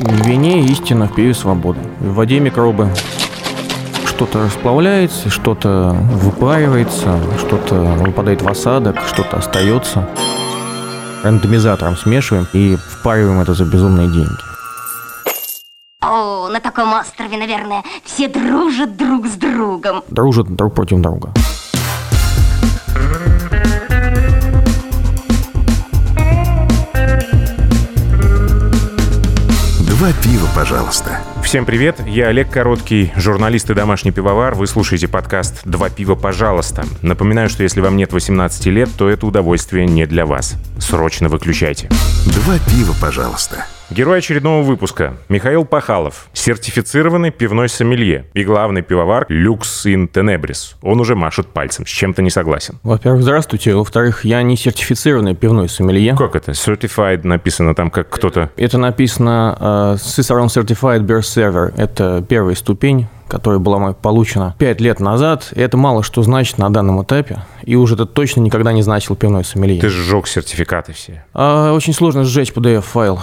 В вине истина, в пиве свобода. В воде микробы. Что-то расплавляется, что-то выпаривается, что-то выпадает в осадок, что-то остается. Рандомизатором смешиваем и впариваем это за безумные деньги. О, на таком острове, наверное, все дружат друг с другом. Дружат друг против друга. Два пива, пожалуйста. Всем привет, я Олег Короткий, журналист и домашний пивовар. Вы слушаете подкаст «Два пива, пожалуйста». Напоминаю, что если вам нет 18 лет, то это удовольствие не для вас. Срочно выключайте. Два пива, пожалуйста. Герой очередного выпуска – Михаил Пахалов, сертифицированный пивной сомелье и главный пивовар «Люкс ин Тенебрис». Он уже машет пальцем, с чем-то не согласен. Во-первых, здравствуйте. Во-вторых, я не сертифицированный пивной сомелье. Как это? Certified написано там как кто-то... Это написано uh, Cicerone Certified Beer Server. Это первая ступень которая была мной получена 5 лет назад, и это мало что значит на данном этапе, и уже это точно никогда не значил пивной сомелье. Ты сжег сертификаты все. А, очень сложно сжечь PDF-файл.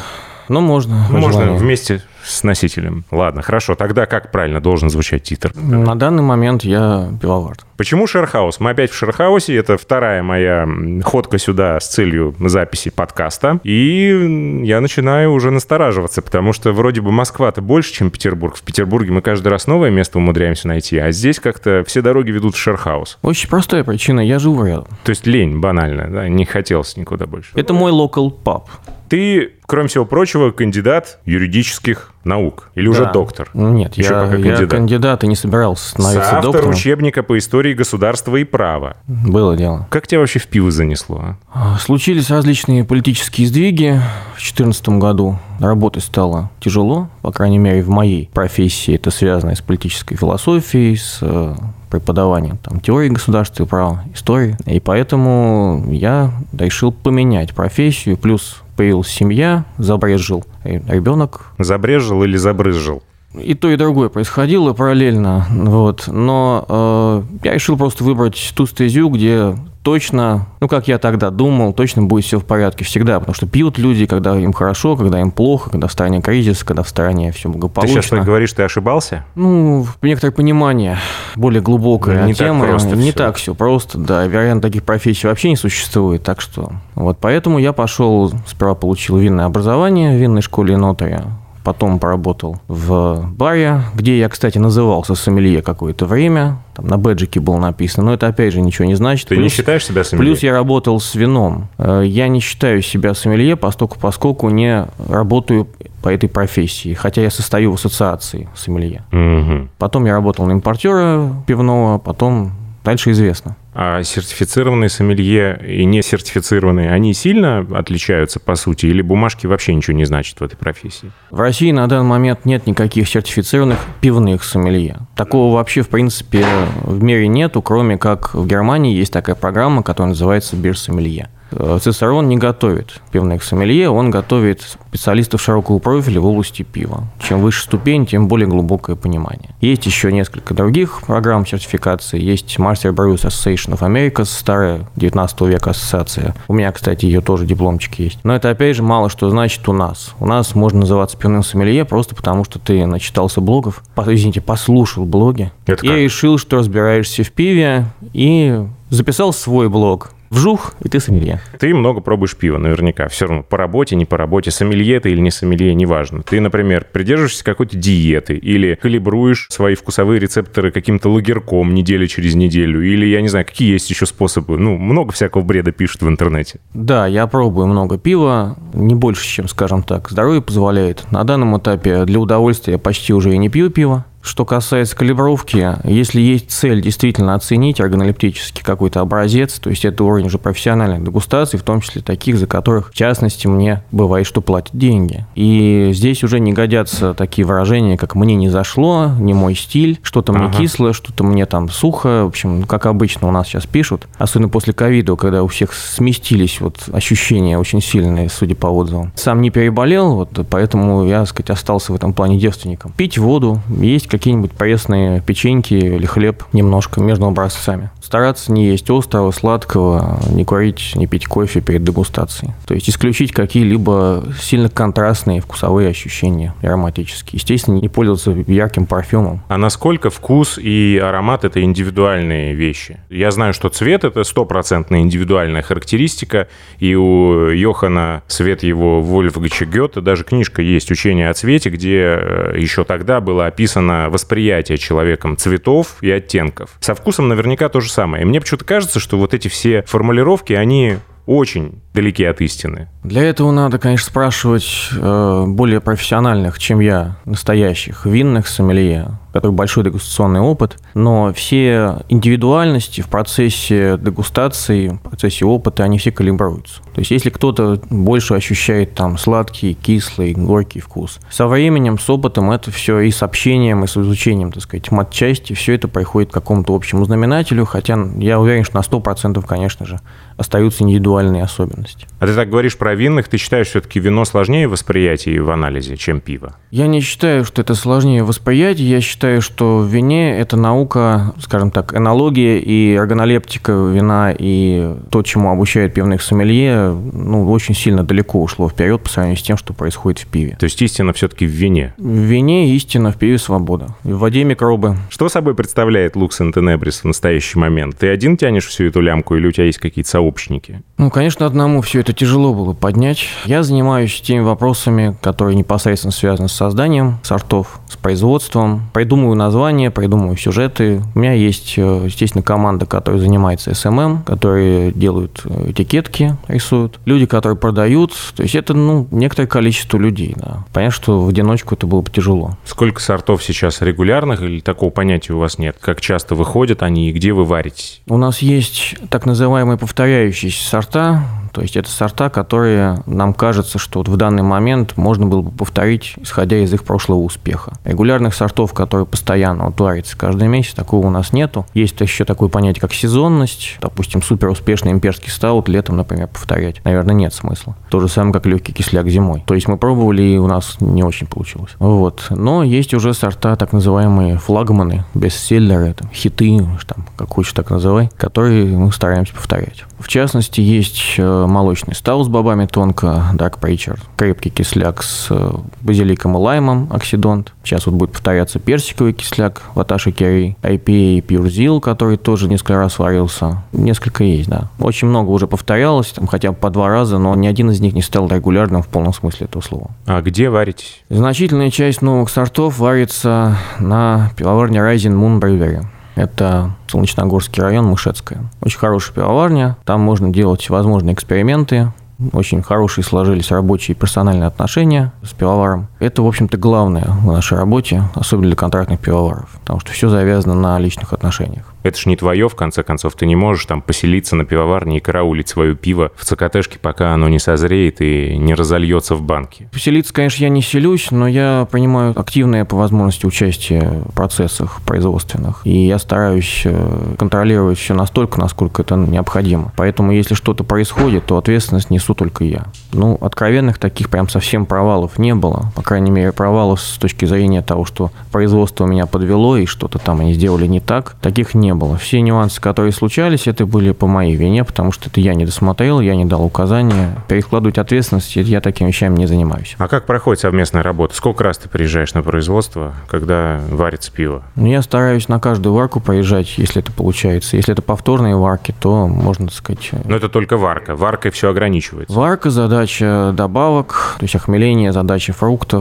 Но можно. Можно желании. вместе с носителем. Ладно, хорошо. Тогда как правильно должен звучать титр? На данный момент я пивовар. Почему Шерхаус? Мы опять в Шерхаусе. Это вторая моя ходка сюда с целью записи подкаста. И я начинаю уже настораживаться, потому что вроде бы Москва-то больше, чем Петербург. В Петербурге мы каждый раз новое место умудряемся найти, а здесь как-то все дороги ведут в Шерхаус. Очень простая причина. Я живу рядом. То есть лень банальная, да? Не хотелось никуда больше. Это мой local pub. Ты, кроме всего прочего, кандидат юридических наук. Или да. уже доктор? Нет, Еще я, пока кандидат. я кандидат и не собирался становиться Соавтор доктором. учебника по истории государства и права. Было дело. Как тебя вообще в пиво занесло? А? Случились различные политические сдвиги в 2014 году. Работать стало тяжело, по крайней мере, в моей профессии. Это связано с политической философией, с э, преподаванием там, теории государства и права, истории. И поэтому я решил поменять профессию, плюс появилась семья, забрежил ребенок. Забрежил или забрызжил? И то, и другое происходило параллельно. Вот. Но э, я решил просто выбрать ту стезю, где точно, ну, как я тогда думал, точно будет все в порядке всегда, потому что пьют люди, когда им хорошо, когда им плохо, когда в стране кризис, когда в стране все благополучно. Ты сейчас говоришь, ты ошибался? Ну, некоторое понимание, более глубокая не тема. Так просто не все. так все просто, да. Вероятно, таких профессий вообще не существует, так что... Вот поэтому я пошел, сперва получил винное образование в винной школе нотаря, Потом поработал в баре, где я, кстати, назывался сомелье какое-то время. Там на бэджике было написано, но это опять же ничего не значит. Ты плюс, не считаешь себя сомелье? Плюс я работал с вином. Э, я не считаю себя сомелье, поскольку, поскольку не работаю по этой профессии, хотя я состою в ассоциации сомелье. Угу. Потом я работал на импортера пивного, потом дальше известно. А сертифицированные сомелье и не сертифицированные, они сильно отличаются по сути? Или бумажки вообще ничего не значат в этой профессии? В России на данный момент нет никаких сертифицированных пивных сомелье. Такого вообще, в принципе, в мире нету, кроме как в Германии есть такая программа, которая называется бирсомелье. Э, Цицерон не готовит пивных сомелье, он готовит специалистов широкого профиля в области пива. Чем выше ступень, тем более глубокое понимание. Есть еще несколько других программ сертификации. Есть Master Brewers Association of America, старая 19 века ассоциация. У меня, кстати, ее тоже дипломчик есть. Но это, опять же, мало что значит у нас. У нас можно называться пивным сомелье просто потому, что ты начитался блогов, извините, послушал блоги. Это и как? решил, что разбираешься в пиве и записал свой блог вжух, и ты сомелье. Ты много пробуешь пива, наверняка. Все равно по работе, не по работе, сомелье ты или не сомелье, неважно. Ты, например, придерживаешься какой-то диеты или калибруешь свои вкусовые рецепторы каким-то лагерком неделю через неделю, или, я не знаю, какие есть еще способы. Ну, много всякого бреда пишут в интернете. Да, я пробую много пива, не больше, чем, скажем так, здоровье позволяет. На данном этапе для удовольствия я почти уже и не пью пиво. Что касается калибровки, если есть цель действительно оценить органолептически какой-то образец, то есть это уровень уже профессиональной дегустации, в том числе таких, за которых, в частности, мне бывает, что платят деньги. И здесь уже не годятся такие выражения, как «мне не зашло», «не мой стиль», «что-то мне ага. кисло», «что-то мне там сухо». В общем, как обычно у нас сейчас пишут, особенно после ковида, когда у всех сместились вот ощущения очень сильные, судя по отзывам. Сам не переболел, вот поэтому я, так сказать, остался в этом плане девственником. Пить воду, есть какие-нибудь пресные печеньки или хлеб немножко между образцами. Стараться не есть острого, сладкого, не курить, не пить кофе перед дегустацией. То есть исключить какие-либо сильно контрастные вкусовые ощущения ароматические. Естественно, не пользоваться ярким парфюмом. А насколько вкус и аромат – это индивидуальные вещи? Я знаю, что цвет – это стопроцентная индивидуальная характеристика, и у Йохана Свет его Вольфгача Гёте даже книжка есть «Учение о цвете», где э, еще тогда было описано восприятие человеком цветов и оттенков. Со вкусом наверняка то же самое. И мне почему-то кажется, что вот эти все формулировки, они очень далеки от истины. Для этого надо, конечно, спрашивать э, более профессиональных, чем я, настоящих винных сомелье, у большой дегустационный опыт, но все индивидуальности в процессе дегустации, в процессе опыта, они все калибруются. То есть, если кто-то больше ощущает там сладкий, кислый, горький вкус, со временем, с опытом это все и с общением, и с изучением, так сказать, матчасти, все это приходит к какому-то общему знаменателю, хотя я уверен, что на 100%, конечно же, остаются индивидуальные особенности. А ты так говоришь про винных, ты считаешь, все-таки вино сложнее в восприятии в анализе, чем пиво? Я не считаю, что это сложнее восприятие. Я считаю, что в вине это наука, скажем так, энология и органолептика вина и то, чему обучают пивных сомелье, ну, очень сильно далеко ушло вперед по сравнению с тем, что происходит в пиве. То есть истина все-таки в вине? В вине истина, в пиве свобода. И в воде микробы. Что собой представляет Лукс Интенебрис в настоящий момент? Ты один тянешь всю эту лямку или у тебя есть какие-то сообщники? Ну, конечно, одному все это тяжело было поднять. Я занимаюсь теми вопросами, которые непосредственно связаны с созданием сортов, с производством. Придумываю названия, придумываю сюжеты. У меня есть, э, естественно, команда, которая занимается SMM, которые делают э, этикетки, рисуют. Люди, которые продают. То есть это, ну, некоторое количество людей, да. Понятно, что в одиночку это было бы тяжело. Сколько сортов сейчас регулярных или такого понятия у вас нет? Как часто выходят они и где вы варитесь? У нас есть так называемые повторяющиеся сорта, то есть это сорта, которые нам кажется, что вот в данный момент можно было бы повторить, исходя из их прошлого успеха. Регулярных сортов, которые постоянно вот каждый месяц, такого у нас нету. Есть еще такое понятие, как сезонность. Допустим, супер успешный имперский стаут летом, например, повторять, наверное, нет смысла. То же самое, как легкий кисляк зимой. То есть мы пробовали, и у нас не очень получилось. Вот. Но есть уже сорта, так называемые флагманы, бестселлеры, там, хиты, там, как хочешь так называй, которые мы стараемся повторять. В частности, есть э, молочный стаус с бобами тонко, Dark Preacher, крепкий кисляк с э, базиликом и лаймом, оксидонт. Сейчас вот будет повторяться персиковый кисляк, Ваташи Керри, IPA Pure Zil, который тоже несколько раз варился. Несколько есть, да. Очень много уже повторялось, там хотя бы по два раза, но ни один из них не стал регулярным в полном смысле этого слова. А где варитесь? Значительная часть новых сортов варится на пивоварне Rising Moon Brewery. Это Солнечногорский район, Мышецкая. Очень хорошая пивоварня. Там можно делать всевозможные эксперименты. Очень хорошие сложились рабочие и персональные отношения с пивоваром. Это, в общем-то, главное в нашей работе, особенно для контрактных пивоваров, потому что все завязано на личных отношениях. Это ж не твое, в конце концов. Ты не можешь там поселиться на пивоварне и караулить свое пиво в ЦКТшке, пока оно не созреет и не разольется в банке. Поселиться, конечно, я не селюсь, но я принимаю активное по возможности участие в процессах производственных. И я стараюсь э, контролировать все настолько, насколько это необходимо. Поэтому, если что-то происходит, то ответственность несу только я. Ну, откровенных таких прям совсем провалов не было. По крайней мере, провалов с точки зрения того, что производство меня подвело и что-то там они сделали не так, таких не было. Все нюансы, которые случались, это были по моей вине, потому что это я не досмотрел, я не дал указания. Перекладывать ответственность, я такими вещами не занимаюсь. А как проходит совместная работа? Сколько раз ты приезжаешь на производство, когда варится пиво? Ну, я стараюсь на каждую варку проезжать, если это получается. Если это повторные варки, то можно так сказать... Но это только варка. Варкой все ограничивается. Варка, задача добавок, то есть охмеление, задача фруктов.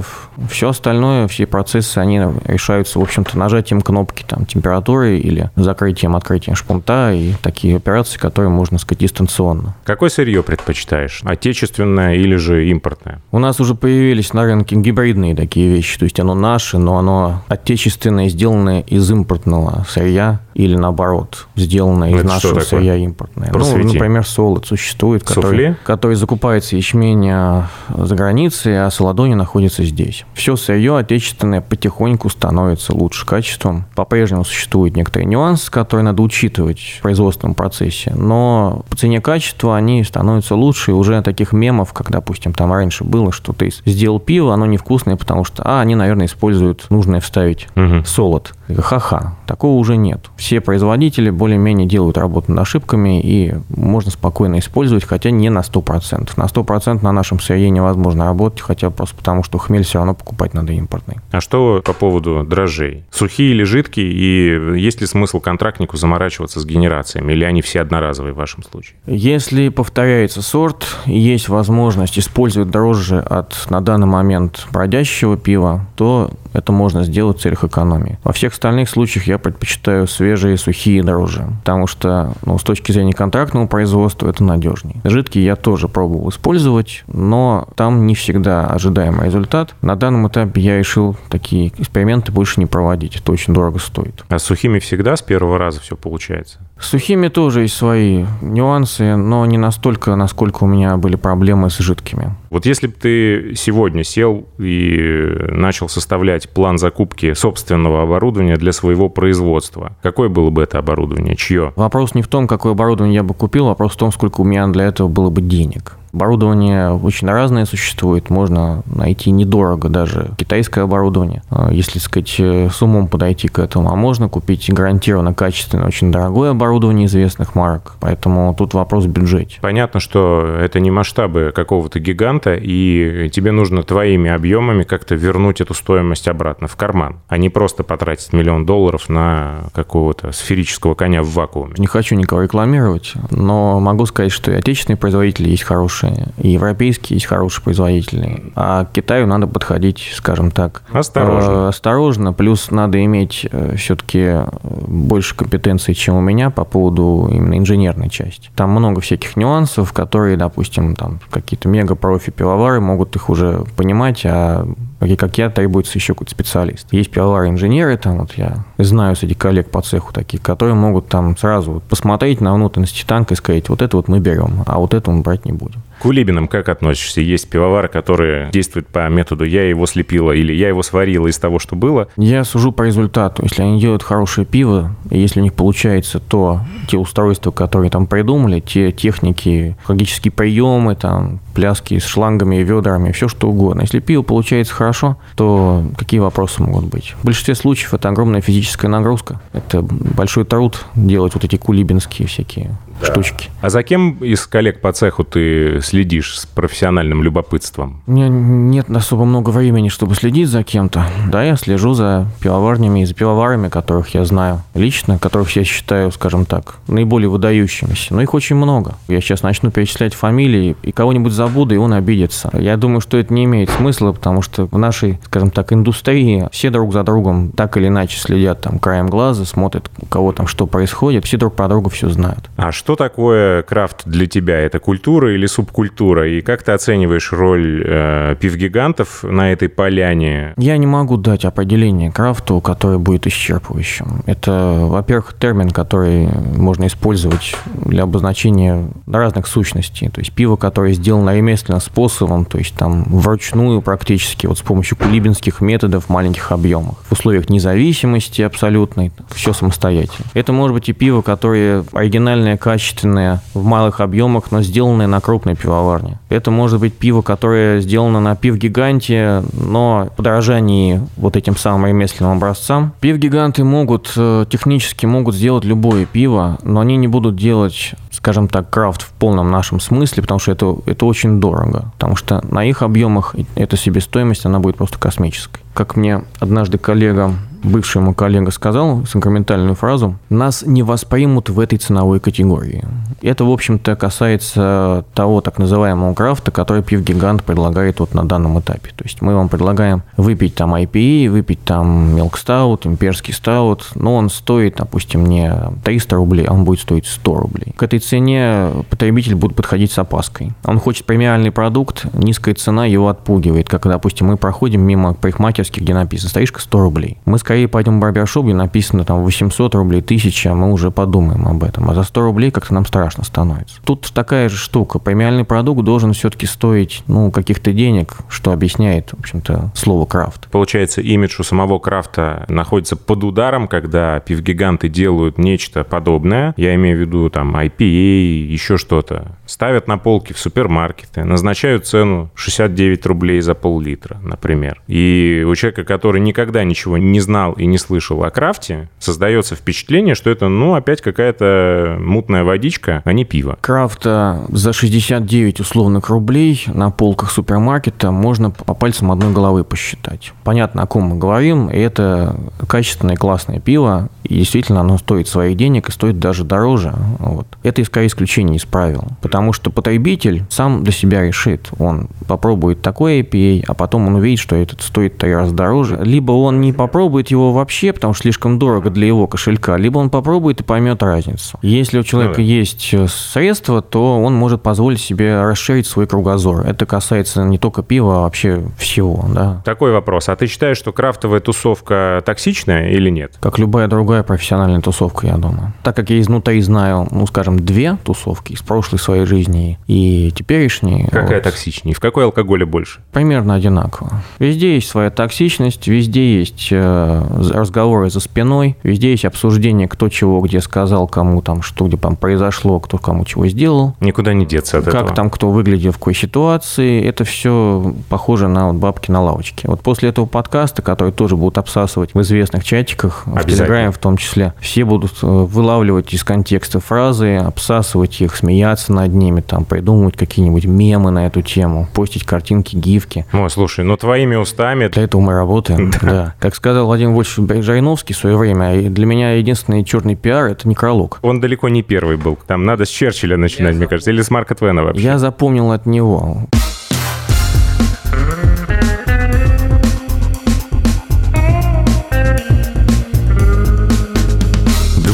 Все остальное, все процессы, они решаются, в общем-то, нажатием кнопки, там, температуры или закрытием, открытием шпунта и такие операции, которые можно сказать дистанционно. Какое сырье предпочитаешь? Отечественное или же импортное? У нас уже появились на рынке гибридные такие вещи, то есть оно наше, но оно отечественное, сделанное из импортного сырья. Или наоборот, сделанное из Это что нашего сырья импортное. Просвети. Ну, например, солод существует, Суфле? который, который закупается ячмень а, за границей, а солодони находится здесь. Все сырье отечественное потихоньку становится лучше качеством. По-прежнему существуют некоторые нюансы, которые надо учитывать в производственном процессе, но по цене качества они становятся лучше, и уже таких мемов, как, допустим, там раньше было, что ты сделал пиво, оно невкусное, потому что, а, они, наверное, используют нужное вставить Мгм. солод. Ха-ха, такого уже нет. Все производители более-менее делают работу над ошибками, и можно спокойно использовать, хотя не на 100%. На 100% на нашем сырье невозможно работать, хотя просто потому, что хмель все равно покупать надо импортный. А что по поводу дрожжей? Сухие или жидкие? И есть ли смысл контрактнику заморачиваться с генерациями? Или они все одноразовые в вашем случае? Если повторяется сорт, есть возможность использовать дрожжи от на данный момент бродящего пива, то это можно сделать в целях экономии. Во всех остальных случаях я предпочитаю свежие сухие дрожжи, потому что ну, с точки зрения контрактного производства это надежнее. Жидкие я тоже пробовал использовать, но там не всегда ожидаемый результат. На данном этапе я решил такие эксперименты больше не проводить, это очень дорого стоит. А с сухими всегда с первого раза все получается? С сухими тоже есть свои нюансы, но не настолько, насколько у меня были проблемы с жидкими. Вот если бы ты сегодня сел и начал составлять план закупки собственного оборудования для своего производства, какое было бы это оборудование? Чье? Вопрос не в том, какое оборудование я бы купил, вопрос в том, сколько у меня для этого было бы денег. Оборудование очень разное существует, можно найти недорого даже китайское оборудование, а, если, сказать, э, с умом подойти к этому. А можно купить гарантированно качественное, очень дорогое оборудование известных марок. Поэтому тут вопрос в бюджете. Понятно, что это не масштабы какого-то гиганта, и тебе нужно твоими объемами как-то вернуть эту стоимость обратно в карман, а не просто потратить миллион долларов на какого-то сферического коня в вакууме. Не хочу никого рекламировать, но могу сказать, что и отечественные производители есть хорошие, и европейские есть хорошие производители. А к Китаю надо подходить, скажем так, Осторожно. э, осторожно. Плюс надо иметь все-таки больше компетенций, чем у меня по поводу именно инженерной части. Там много всяких нюансов, которые, допустим, там какие-то мега-профи пивовары могут их уже понимать, а такие, как я, требуется еще какой-то специалист. Есть пивовары-инженеры, там вот я знаю среди коллег по цеху таких, которые могут там сразу вот посмотреть на внутренности танка и сказать, вот это вот мы берем, а вот это мы брать не будем. К кулибинам как относишься? Есть пивовары, которые действуют по методу «я его слепила» или «я его сварила из того, что было». Я сужу по результату. Если они делают хорошее пиво, и если у них получается, то те устройства, которые там придумали, те техники, логические приемы, там, пляски с шлангами и ведрами, все что угодно. Если пиво получается хорошо, то какие вопросы могут быть? В большинстве случаев это огромная физическая нагрузка. Это большой труд делать вот эти кулибинские всякие штучки. А за кем из коллег по цеху ты следишь с профессиональным любопытством? У меня нет особо много времени, чтобы следить за кем-то. Да, я слежу за пивоварнями и за пивоварами, которых я знаю лично, которых я считаю, скажем так, наиболее выдающимися. Но их очень много. Я сейчас начну перечислять фамилии, и кого-нибудь забуду, и он обидится. Я думаю, что это не имеет смысла, потому что в нашей, скажем так, индустрии все друг за другом так или иначе следят там краем глаза, смотрят, у кого там что происходит, все друг про друга все знают. А что такое крафт для тебя? Это культура или субкультура? И как ты оцениваешь роль э, пивгигантов на этой поляне? Я не могу дать определение крафту, которое будет исчерпывающим. Это, во-первых, термин, который можно использовать для обозначения разных сущностей. То есть пиво, которое сделано ремесленным способом, то есть там вручную практически, вот с помощью кулибинских методов в маленьких объемах. В условиях независимости абсолютной, все самостоятельно. Это может быть и пиво, которое оригинальное, качественное, в малых объемах, но сделанное на крупной пивоварне. Это может быть пиво, которое сделано на пив-гиганте, но подражании вот этим самым ремесленным образцам. Пив-гиганты могут, э, технически могут сделать любое пиво, но они не будут делать скажем так, крафт в полном нашем смысле, потому что это, это очень дорого. Потому что на их объемах эта себестоимость, она будет просто космической. Как мне однажды коллега бывший мой коллега сказал сакраментальную фразу, нас не воспримут в этой ценовой категории. Это, в общем-то, касается того так называемого крафта, который пив-гигант предлагает вот на данном этапе. То есть мы вам предлагаем выпить там IPA, выпить там Milk Stout, имперский стаут, но он стоит, допустим, не 300 рублей, а он будет стоить 100 рублей. К этой цене потребитель будет подходить с опаской. Он хочет премиальный продукт, низкая цена его отпугивает. Как, допустим, мы проходим мимо парикмахерских, где написано «стрижка 100 рублей». Мы скорее пойдем в барбершоп, где написано там 800 рублей, 1000, а мы уже подумаем об этом. А за 100 рублей как-то нам страшно становится. Тут такая же штука. Премиальный продукт должен все-таки стоить, ну, каких-то денег, что объясняет, в общем-то, слово крафт. Получается, имидж у самого крафта находится под ударом, когда пивгиганты делают нечто подобное. Я имею в виду там IPA, еще что-то. Ставят на полки в супермаркеты, назначают цену 69 рублей за пол-литра, например. И у человека, который никогда ничего не знал и не слышал о крафте, создается впечатление, что это, ну, опять какая-то мутная водичка, а не пиво. Крафта за 69 условных рублей на полках супермаркета можно по пальцам одной головы посчитать. Понятно, о ком мы говорим. И это качественное классное пиво. И действительно, оно стоит своих денег и стоит даже дороже. Вот. Это, скорее, исключение из правил. Потому что потребитель сам для себя решит. Он попробует такой IPA, а потом он увидит, что этот стоит три раза дороже. Либо он не попробует его вообще, потому что слишком дорого для его кошелька, либо он попробует и поймет разницу. Если у человека да. есть э, средства, то он может позволить себе расширить свой кругозор. Это касается не только пива, а вообще всего. Да. Такой вопрос. А ты считаешь, что крафтовая тусовка токсичная или нет? Как любая другая профессиональная тусовка, я думаю. Так как я изнутри знаю, ну, скажем, две тусовки из прошлой своей жизни и теперешней. Какая вот, токсичнее? В какой алкоголе больше? Примерно одинаково. Везде есть своя токсичность, везде есть э, разговоры за спиной, везде есть обсуждение, кто чего где сказал, кому там что где там произошло, кто кому чего сделал. Никуда не деться от как этого. Как там кто выглядел в какой ситуации. Это все похоже на вот бабки на лавочке. Вот после этого подкаста, который тоже будут обсасывать в известных чатиках, в Телеграме в том числе, все будут э, вылавливать из контекста фразы, обсасывать их, смеяться над ними, там, придумывать какие-нибудь мемы на эту тему, постить картинки, гифки. Ой, слушай, ну твоими устами... Для этого мы работаем, да. Как сказал Владимир Вольфович Жириновский в свое время, для меня единственный черный пиар – это некролог. Он далеко не первый был. Там надо с Черчилля начинать, мне кажется, или с Марка Твена вообще. Я запомнил от него.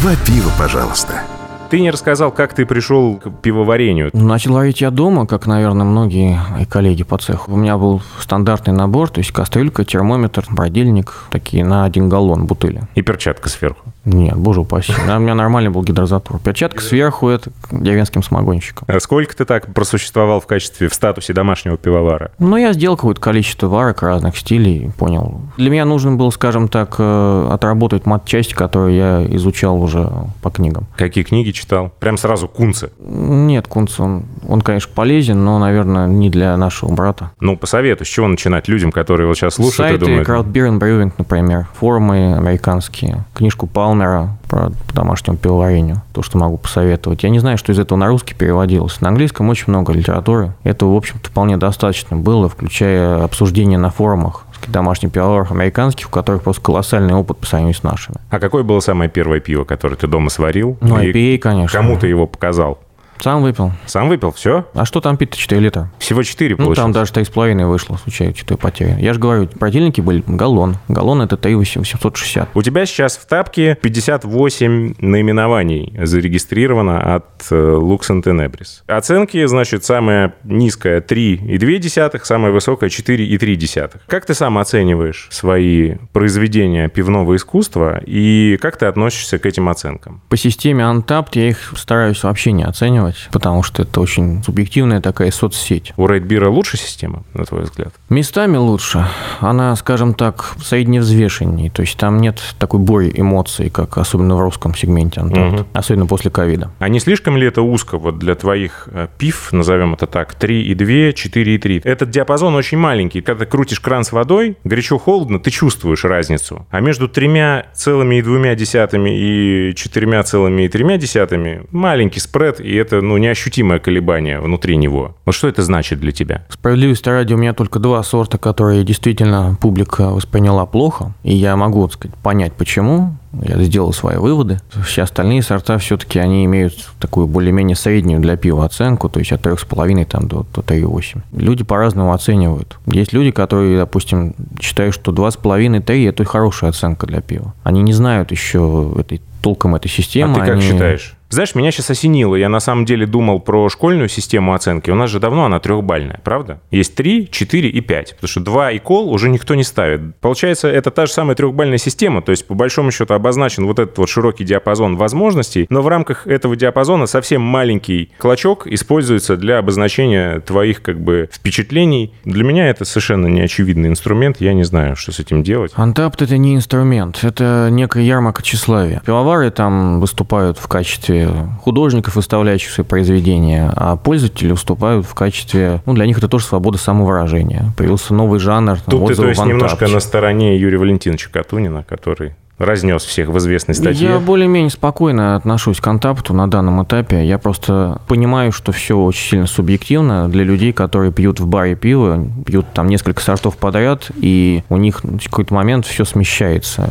Два пива, пожалуйста. Ты не рассказал, как ты пришел к пивоварению. Начал варить я дома, как, наверное, многие коллеги по цеху. У меня был стандартный набор, то есть кастрюлька, термометр, бродильник, такие на один галлон бутыли. И перчатка сверху. Нет, боже упаси. У меня нормальный был гидрозатор. Перчатка сверху – это деревенским самогонщиком. А сколько ты так просуществовал в качестве, в статусе домашнего пивовара? Ну, я сделал какое-то количество варок разных стилей, понял. Для меня нужно было, скажем так, э, отработать мат-часть, которую я изучал уже по книгам. Какие книги читал? Прям сразу Кунце? Нет, Кунце, он, он, конечно, полезен, но, наверное, не для нашего брата. Ну, посоветуй, с чего начинать людям, которые вот сейчас слушают Сайты, и думают... Crowd Beer and Brewing, например, форумы американские, книжку Палмера про домашнему пивоварению, то, что могу посоветовать. Я не знаю, что из этого на русский переводилось. На английском очень много литературы. Этого, в общем-то, вполне достаточно было, включая обсуждения на форумах домашних пивоваров американских, у которых просто колоссальный опыт по сравнению с нашими. А какое было самое первое пиво, которое ты дома сварил? Ну, IPA, конечно. Кому ты его показал? Сам выпил. Сам выпил, все? А что там пить-то 4 литра? Всего 4 Ну, там даже 3,5 вышло, случайно, что-то потеря. Я же говорю, противники были галлон. Галлон это 3,860. У тебя сейчас в тапке 58 наименований зарегистрировано от э, Lux Tenebris. Оценки, значит, самая низкая 3,2, самая высокая 4,3. Как ты сам оцениваешь свои произведения пивного искусства и как ты относишься к этим оценкам? По системе Untapped я их стараюсь вообще не оценивать оценивать, потому что это очень субъективная такая соцсеть. У Рейдбира лучше система, на твой взгляд? Местами лучше. Она, скажем так, средневзвешеннее. То есть там нет такой боли эмоций, как особенно в русском сегменте, угу. особенно после ковида. А не слишком ли это узко вот для твоих э, пив, назовем это так, 3,2, 4,3? Этот диапазон очень маленький. Когда ты крутишь кран с водой, горячо-холодно, ты чувствуешь разницу. А между тремя целыми и двумя десятыми и четырьмя целыми и тремя десятыми маленький спред, и это ну, неощутимое колебание внутри него. Вот что это значит для тебя? Справедливости ради, у меня только два сорта, которые действительно публика восприняла плохо, и я могу, так сказать, понять, почему. Я сделал свои выводы. Все остальные сорта все-таки они имеют такую более-менее среднюю для пива оценку, то есть от 3,5 там, до, до 3,8. Люди по-разному оценивают. Есть люди, которые, допустим, считают, что 2,5-3 – это хорошая оценка для пива. Они не знают еще этой толком этой системы. А ты как они... считаешь? Знаешь, меня сейчас осенило. Я на самом деле думал про школьную систему оценки. У нас же давно она трехбальная, правда? Есть 3, 4 и 5. Потому что 2 и кол уже никто не ставит. Получается, это та же самая трехбальная система. То есть, по большому счету, обозначен вот этот вот широкий диапазон возможностей. Но в рамках этого диапазона совсем маленький клочок используется для обозначения твоих как бы впечатлений. Для меня это совершенно неочевидный инструмент. Я не знаю, что с этим делать. Антапт это не инструмент, это некая ярмарка тщеславия. Пивовары там выступают в качестве художников, выставляющих свои произведения, а пользователи выступают в качестве... Ну, для них это тоже свобода самовыражения. Появился новый жанр. Тут ты, то есть, немножко на стороне Юрия Валентиновича Катунина, который разнес всех в известной статье. Я более-менее спокойно отношусь к контакту на данном этапе. Я просто понимаю, что все очень сильно субъективно для людей, которые пьют в баре пиво, пьют там несколько сортов подряд, и у них в какой-то момент все смещается,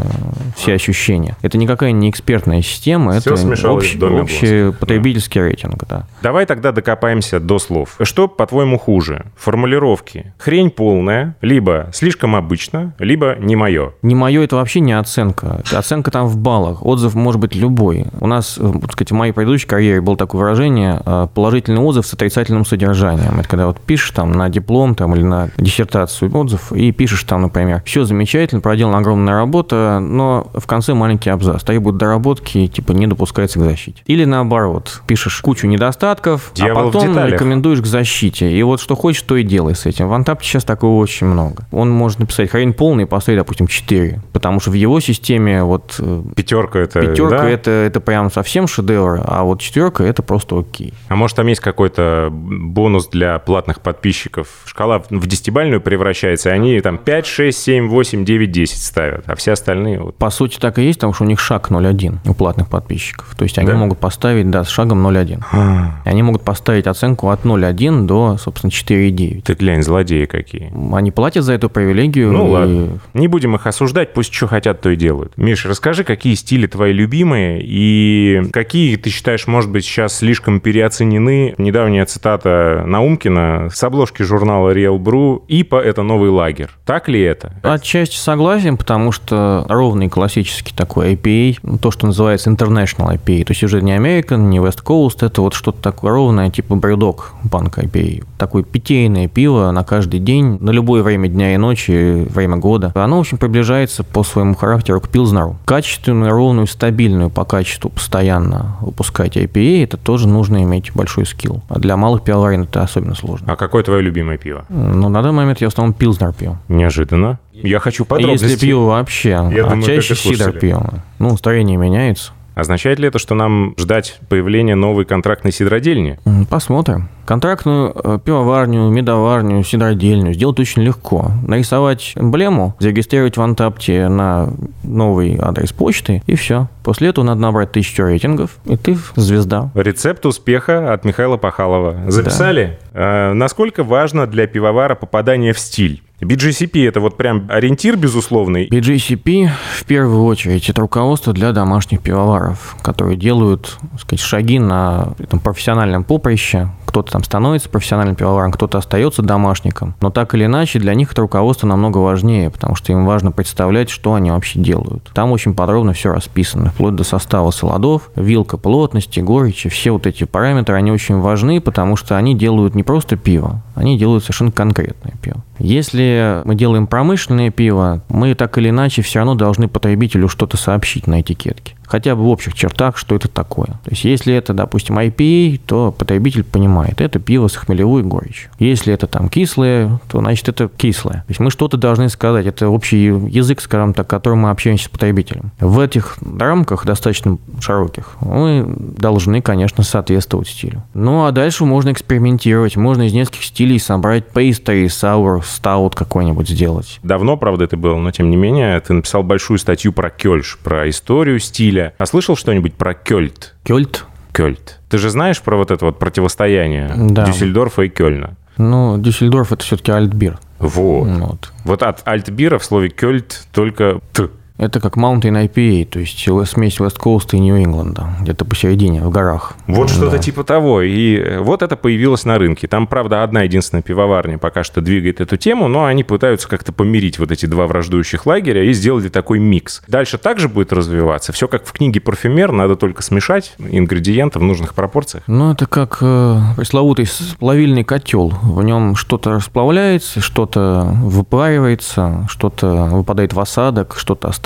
все ощущения. Это никакая не экспертная система, все это общий, общий потребительский да. рейтинг. Да. Давай тогда докопаемся до слов. Что, по-твоему, хуже? Формулировки. Хрень полная, либо слишком обычно, либо не мое. Не мое это вообще не оценка Оценка там в баллах. Отзыв может быть любой. У нас, э, так сказать, в моей предыдущей карьере было такое выражение э, положительный отзыв с отрицательным содержанием. Это когда вот пишешь там на диплом там, или на диссертацию отзыв и пишешь там, например, все замечательно, проделана огромная работа, но в конце маленький абзац. Требует доработки, типа не допускается к защите. Или наоборот, пишешь кучу недостатков, а Дьявол а потом рекомендуешь к защите. И вот что хочешь, то и делай с этим. В Антапте сейчас такого очень много. Он может написать хрень полный и поставить, допустим, 4, потому что в его системе фильме вот... Э, пятерка это... Пятерка да? это, это прям совсем шедевр, а вот четверка это просто окей. А может там есть какой-то бонус для платных подписчиков? Шкала в десятибальную превращается, и они там 5, 6, 7, 8, 9, 10 ставят, а все остальные... Вот... По сути так и есть, потому что у них шаг 0,1 у платных подписчиков. То есть они да? могут поставить, да, с шагом 0,1. А. Они могут поставить оценку от 0,1 до, собственно, 4,9. Ты глянь, злодеи какие. Они платят за эту привилегию. Ну и... ладно. Не будем их осуждать, пусть что хотят, то и делают. Миш, расскажи, какие стили твои любимые и какие ты считаешь, может быть, сейчас слишком переоценены? Недавняя цитата Наумкина с обложки журнала Real Brew «ИПА – это новый лагерь». Так ли это? Отчасти согласен, потому что ровный классический такой IPA, то, что называется International IPA, то есть уже не American, не West Coast, это вот что-то такое ровное, типа брюдок банк IPA. Такое питейное пиво на каждый день, на любое время дня и ночи, время года. Оно, в общем, приближается по своему характеру к Пилзнеру. Качественную, ровную, стабильную по качеству постоянно выпускать IPA, это тоже нужно иметь большой скилл. А для малых пивоварен это особенно сложно. А какое твое любимое пиво? Ну, на данный момент я в основном Пилзнер пью. Неожиданно. Я хочу подробности. Если пью вообще, я а думаю, чаще сидор пью. Ну, строение меняется. Означает ли это, что нам ждать появления новой контрактной сидродельни? Посмотрим. Контрактную э, пивоварню, медоварню, сидродельню сделать очень легко. Нарисовать эмблему, зарегистрировать в Антапте на новый адрес почты, и все. После этого надо набрать тысячу рейтингов, и ты звезда. Рецепт успеха от Михаила Пахалова. Записали? Да. насколько важно для пивовара попадание в стиль? BGCP это вот прям ориентир безусловный. BGCP в первую очередь это руководство для домашних пивоваров, которые делают так сказать, шаги на этом профессиональном поприще. Кто-то там становится профессиональным пивоваром, кто-то остается домашником. Но так или иначе для них это руководство намного важнее, потому что им важно представлять, что они вообще делают. Там очень подробно все расписано, вплоть до состава солодов, вилка плотности, горечи, все вот эти параметры, они очень важны, потому что они делают не просто пиво, они делают совершенно конкретное пиво. Если мы делаем промышленное пиво, мы так или иначе все равно должны потребителю что-то сообщить на этикетке хотя бы в общих чертах, что это такое. То есть, если это, допустим, IPA, то потребитель понимает, это пиво с хмелевой горечью. Если это там кислое, то значит это кислое. То есть, мы что-то должны сказать, это общий язык, скажем так, которым мы общаемся с потребителем. В этих рамках, достаточно широких, мы должны, конечно, соответствовать стилю. Ну, а дальше можно экспериментировать, можно из нескольких стилей собрать pastry, sour, stout какой-нибудь сделать. Давно, правда, это было, но тем не менее, ты написал большую статью про кёльш, про историю стиля, стиля. А слышал что-нибудь про Кёльт? Кёльт? Кёльт. Ты же знаешь про вот это вот противостояние да. Дюссельдорфа и Кёльна? Ну, Дюссельдорф это все-таки альтбир. Вот. вот. Вот от альтбира в слове Кёльт только Т Это как Mountain IPA, то есть смесь West Coast и Нью-Ингланда, где-то посередине, в горах. Вот что-то типа того. И вот это появилось на рынке. Там, правда, одна единственная пивоварня пока что двигает эту тему, но они пытаются как-то помирить вот эти два враждующих лагеря и сделали такой микс. Дальше также будет развиваться. Все как в книге «Парфюмер», надо только смешать ингредиенты в нужных пропорциях. Ну, это как э, пресловутый плавильный котел. В нем что-то расплавляется, что-то выпаривается, что-то выпадает в осадок, что-то остается.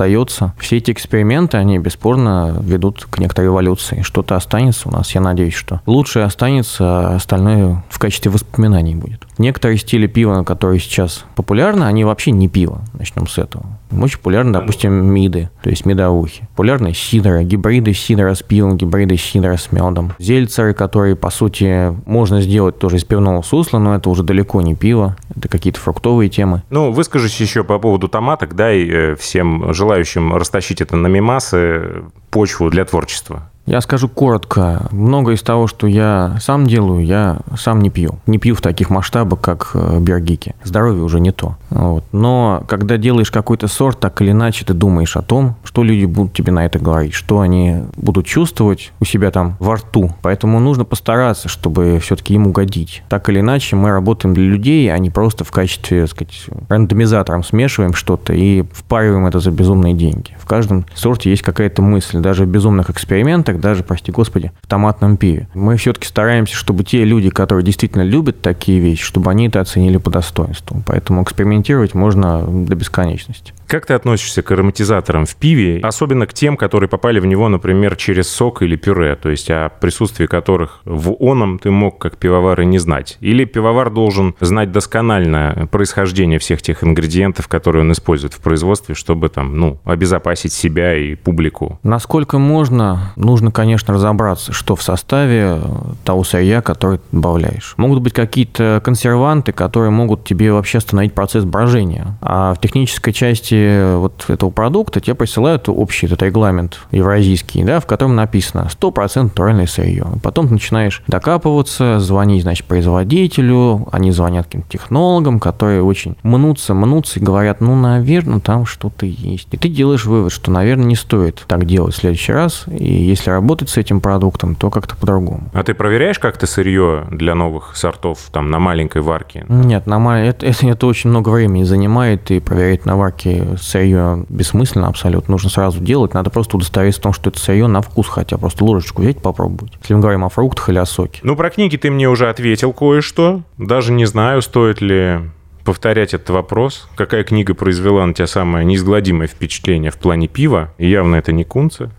Все эти эксперименты, они бесспорно ведут к некоторой эволюции. Что-то останется у нас, я надеюсь, что лучшее останется, а остальное в качестве воспоминаний будет. Некоторые стили пива, которые сейчас популярны, они вообще не пиво. Начнем с этого. Очень популярны, допустим, миды, то есть медовухи. Популярны сидоры, гибриды сидора с пивом, гибриды сидора с медом. Зельцеры, которые, по сути, можно сделать тоже из пивного сусла, но это уже далеко не пиво, это какие-то фруктовые темы. Ну, выскажись еще по поводу томаток, дай э, всем желающим растащить это на мимасы почву для творчества. Я скажу коротко. Много из того, что я сам делаю, я сам не пью. Не пью в таких масштабах, как э, бергики. Здоровье уже не то. Вот. Но когда делаешь какой-то сорт, так или иначе ты думаешь о том, что люди будут тебе на это говорить, что они будут чувствовать у себя там во рту. Поэтому нужно постараться, чтобы все-таки им угодить. Так или иначе, мы работаем для людей, а не просто в качестве, так сказать, рандомизатором смешиваем что-то и впариваем это за безумные деньги. В каждом сорте есть какая-то мысль. Даже в безумных экспериментах даже, прости господи, в томатном пиве. Мы все-таки стараемся, чтобы те люди, которые действительно любят такие вещи, чтобы они это оценили по достоинству. Поэтому экспериментировать можно до бесконечности. Как ты относишься к ароматизаторам в пиве, особенно к тем, которые попали в него, например, через сок или пюре, то есть о присутствии которых в оном ты мог как пивовар и не знать? Или пивовар должен знать досконально происхождение всех тех ингредиентов, которые он использует в производстве, чтобы там, ну, обезопасить себя и публику? Насколько можно, нужно, конечно, разобраться, что в составе того сырья, который ты добавляешь. Могут быть какие-то консерванты, которые могут тебе вообще остановить процесс брожения. А в технической части вот этого продукта тебе присылают общий этот регламент евразийский, да, в котором написано 100% натуральное сырье. Потом ты начинаешь докапываться, звонить, значит, производителю, они звонят каким-то технологам, которые очень мнутся, мнутся и говорят, ну, наверное, там что-то есть. И ты делаешь вывод, что, наверное, не стоит так делать в следующий раз, и если работать с этим продуктом, то как-то по-другому. А ты проверяешь как-то сырье для новых сортов, там, на маленькой варке? Нет, на мал... это, это, это очень много времени занимает, и проверять на варке сырье бессмысленно абсолютно. Нужно сразу делать. Надо просто удостовериться в том, что это сырье на вкус хотя. Просто ложечку взять попробовать. Если мы говорим о фруктах или о соке. Ну, про книги ты мне уже ответил кое-что. Даже не знаю, стоит ли повторять этот вопрос. Какая книга произвела на тебя самое неизгладимое впечатление в плане пива? И явно это не Кунце.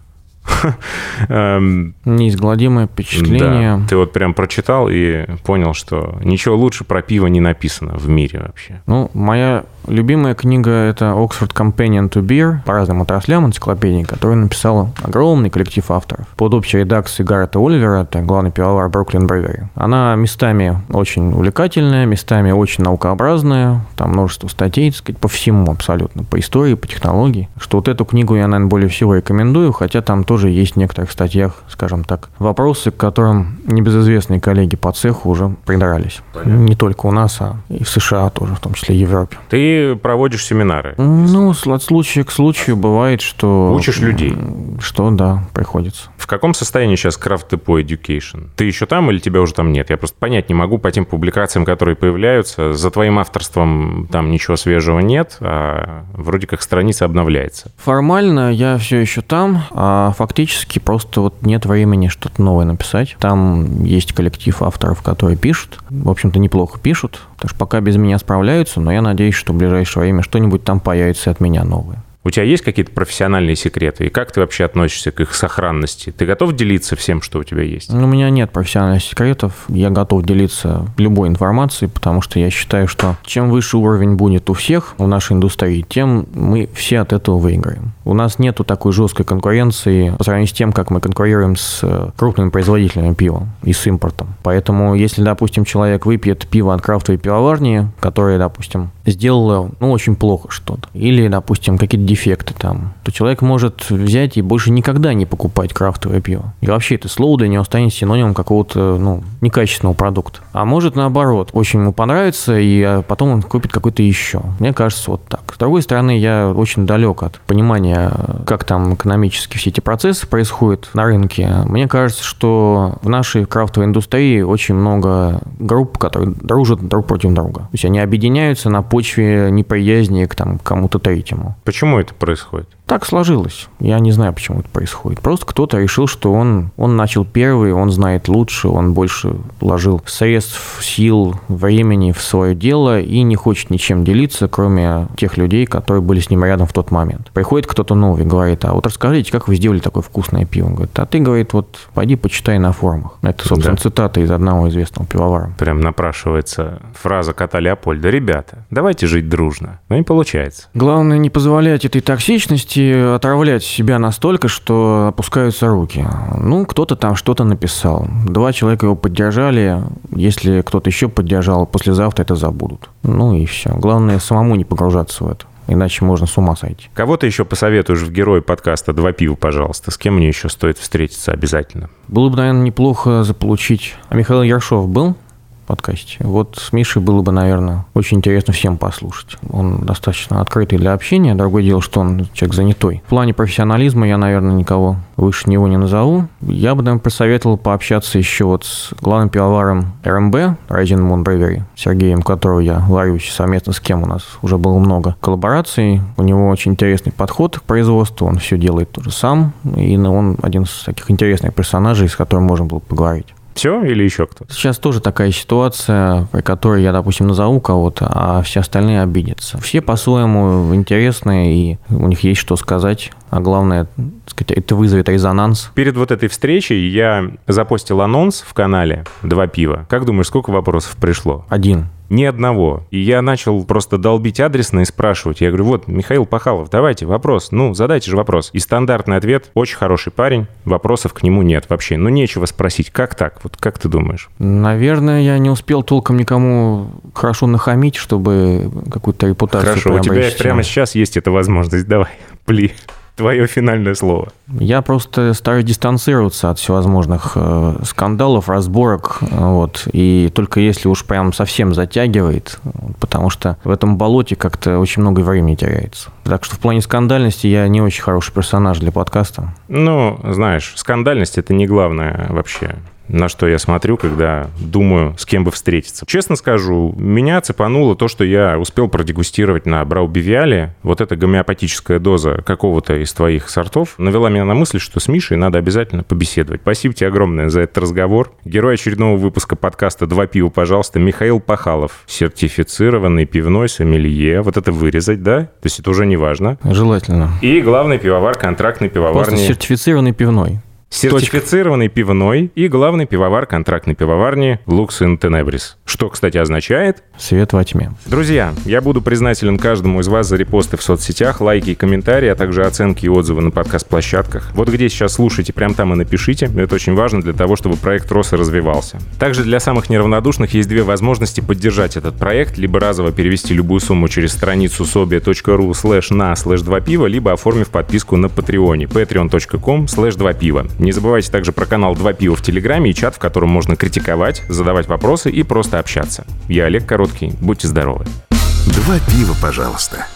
Эм, Неизгладимое впечатление. Да, ты вот прям прочитал и понял, что ничего лучше про пиво не написано в мире вообще. Ну, моя любимая книга – это Oxford Companion to Beer по разным отраслям энциклопедии, которую написал огромный коллектив авторов. Под общей редакцией Гаррета Оливера, это главный пивовар Бруклин Бревери. Она местами очень увлекательная, местами очень наукообразная, там множество статей, так сказать, по всему абсолютно, по истории, по технологии. Что вот эту книгу я, наверное, более всего рекомендую, хотя там тоже есть в некоторых статьях, скажем так, вопросы, к которым небезызвестные коллеги по цеху уже придрались. Понятно. Не только у нас, а и в США тоже, в том числе в Европе. Ты проводишь семинары? Ну, от случая к случаю бывает, что... Учишь людей? Что, да, приходится. В каком состоянии сейчас Craft Depot Education? Ты еще там или тебя уже там нет? Я просто понять не могу по тем публикациям, которые появляются. За твоим авторством там ничего свежего нет, а вроде как страница обновляется. Формально я все еще там, а фактически просто вот нет времени что-то новое написать. Там есть коллектив авторов, которые пишут. В общем-то, неплохо пишут. Потому что пока без меня справляются, но я надеюсь, что в ближайшее время что-нибудь там появится от меня новое. У тебя есть какие-то профессиональные секреты? И как ты вообще относишься к их сохранности? Ты готов делиться всем, что у тебя есть? Ну, у меня нет профессиональных секретов. Я готов делиться любой информацией, потому что я считаю, что чем выше уровень будет у всех в нашей индустрии, тем мы все от этого выиграем. У нас нету такой жесткой конкуренции по сравнению с тем, как мы конкурируем с э, крупными производителями пива и с импортом. Поэтому, если, допустим, человек выпьет пиво от крафтовой пивоварни, которое, допустим, сделало, ну, очень плохо что-то, или, допустим, какие-то дефекты там, то человек может взять и больше никогда не покупать крафтовое пиво. И вообще это слово для него станет синонимом какого-то, ну, некачественного продукта. А может наоборот, очень ему понравится, и а, потом он купит какой-то еще. Мне кажется, вот так. С другой стороны, я очень далек от понимания, как там экономически все эти процессы происходят на рынке. Мне кажется, что в нашей крафтовой индустрии очень много групп, которые дружат друг против друга. То есть они объединяются на почве неприязни к там, кому-то третьему. Почему это происходит? Так сложилось. Я не знаю, почему это происходит. Просто кто-то решил, что он, он начал первый, он знает лучше, он больше вложил средств, сил, времени в свое дело и не хочет ничем делиться, кроме тех людей, которые были с ним рядом в тот момент. Приходит кто-то новый, говорит, а вот расскажите, как вы сделали такое вкусное пиво? Он говорит, а ты, говорит, вот пойди почитай на форумах. Это, собственно, да. цитата из одного известного пивовара. Прям напрашивается фраза кота Леопольда. Ребята, давайте жить дружно. Но не получается. Главное не позволять этой токсичности можете отравлять себя настолько, что опускаются руки. Ну, кто-то там что-то написал. Два человека его поддержали. Если кто-то еще поддержал, послезавтра это забудут. Ну и все. Главное, самому не погружаться в это. Иначе можно с ума сойти. Кого ты еще посоветуешь в герой подкаста «Два пива», пожалуйста? С кем мне еще стоит встретиться обязательно? Было бы, наверное, неплохо заполучить... А Михаил Яршов был? Подкасте. Вот с Мишей было бы, наверное, очень интересно всем послушать. Он достаточно открытый для общения. Другое дело, что он человек занятой. В плане профессионализма я, наверное, никого выше него не назову. Я бы, наверное, посоветовал пообщаться еще вот с главным пивоваром РМБ, Rising Moon Brewery, Сергеем, которого я варюсь совместно с кем у нас уже было много коллабораций. У него очень интересный подход к производству, он все делает тоже сам, и он один из таких интересных персонажей, с которым можно было поговорить. Все или еще кто-то? Сейчас тоже такая ситуация, при которой я, допустим, назову кого-то, а все остальные обидятся. Все по-своему интересные, и у них есть что сказать. А главное, сказать, это вызовет резонанс. Перед вот этой встречей я запостил анонс в канале «Два пива». Как думаешь, сколько вопросов пришло? Один. Ни одного. И я начал просто долбить адресно и спрашивать. Я говорю, вот, Михаил Пахалов, давайте вопрос. Ну, задайте же вопрос. И стандартный ответ, очень хороший парень, вопросов к нему нет вообще. Ну, нечего спросить. Как так? Вот как ты думаешь? Наверное, я не успел толком никому хорошо нахамить, чтобы какую-то репутацию Хорошо, у тебя прямо сейчас есть эта возможность. Давай, пли твое финальное слово. Я просто стараюсь дистанцироваться от всевозможных э, скандалов, разборок, вот, и только если уж прям совсем затягивает, потому что в этом болоте как-то очень много времени теряется. Так что в плане скандальности я не очень хороший персонаж для подкаста. Ну, знаешь, скандальность это не главное вообще на что я смотрю, когда думаю, с кем бы встретиться. Честно скажу, меня цепануло то, что я успел продегустировать на Браубивиале. Вот эта гомеопатическая доза какого-то из твоих сортов навела меня на мысль, что с Мишей надо обязательно побеседовать. Спасибо тебе огромное за этот разговор. Герой очередного выпуска подкаста «Два пива, пожалуйста», Михаил Пахалов. Сертифицированный пивной сомелье. Вот это вырезать, да? То есть это уже не важно. Желательно. И главный пивовар, контрактный пивовар. Просто сертифицированный пивной. Сертифицированный пивной и главный пивовар контрактной пивоварни Lux in Tenebris. Что, кстати, означает? Свет во тьме. Друзья, я буду признателен каждому из вас за репосты в соцсетях, лайки и комментарии, а также оценки и отзывы на подкаст-площадках. Вот где сейчас слушаете, прям там и напишите. Это очень важно для того, чтобы проект рос и развивался. Также для самых неравнодушных есть две возможности поддержать этот проект. Либо разово перевести любую сумму через страницу sobia.ru слэш на слэш 2 пива, либо оформив подписку на Патреоне patreon.com слэш 2 пива. Не забывайте также про канал «Два пива» в Телеграме и чат, в котором можно критиковать, задавать вопросы и просто общаться. Я Олег Короткий. Будьте здоровы. «Два пива, пожалуйста».